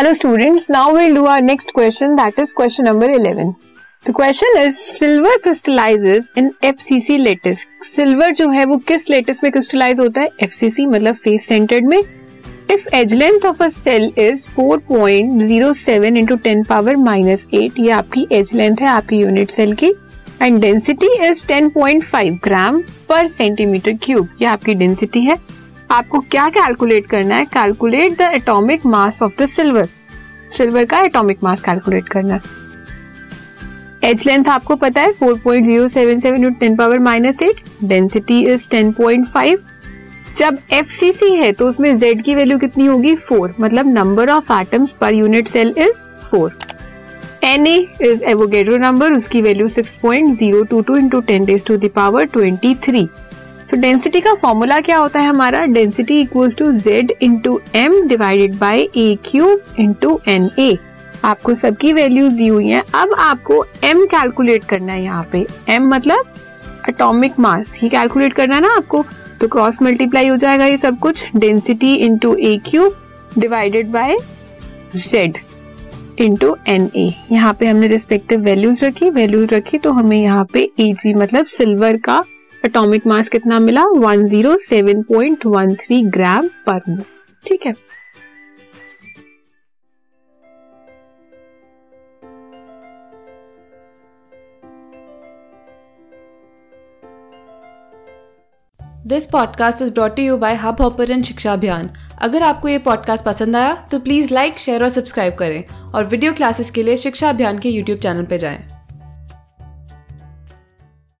Hello students now will do our next question that is question number 11 the question is silver crystallises in FCC lattice silver जो है वो किस lattice में crystallise होता है? FCC मतलब फेस सेंटर्ड में। If edge length of a cell is 4.07 into 10 power -8 ये आपकी एज लेंथ है, आपकी यूनिट सेल की। And density is 10.5 gram per centimetre cube ये आपकी डेंसिटी है। आपको क्या कैलकुलेट करना है? Calculate the atomic mass of the silver silver का एटॉमिक मास कैलकुलेट करना है। एच लेंथ आपको पता है 4.077 point zero seven seven ten power minus eight density is 10.5 जब एफसीसी है तो उसमें z की वैल्यू कितनी होगी? 4 मतलब number of atoms per unit cell is 4 Na is Avogadro number उसकी value 6.022 point zero two two into ten raise to the power twenty three तो डेंसिटी का फॉर्मूला क्या होता है हमारा? Density equals to Z into M divided by A cube into N A आपको सबकी values दी हुई हैं। अब आपको m कैलकुलेट करना है यहाँ पे। M मतलब एटॉमिक मास ही कैलकुलेट करना है ना आपको? तो क्रॉस मल्टीप्लाई हो जाएगा ये सब कुछ। Density into A cube divided by z into N A यहाँ पे हमने रिस्पेक्टिव वैल्यूज़ रखी। वैल्यूज़ रखी तो हमें यहाँ पे ए जी मतलब सिल्वर का एटॉमिक मास कितना मिला? 107.13 ग्राम पर मोल ठीक है? This podcast is brought you by Hubhopper शिक्षा अभियान अगर आपको ये पॉडकास्ट पसंद आया तो प्लीज़ लाइक शेयर और सब्सक्राइब करें और वीडियो क्लासेस के लिए शिक्षा अभियान के यूट्यूब चैनल पर जाएँ।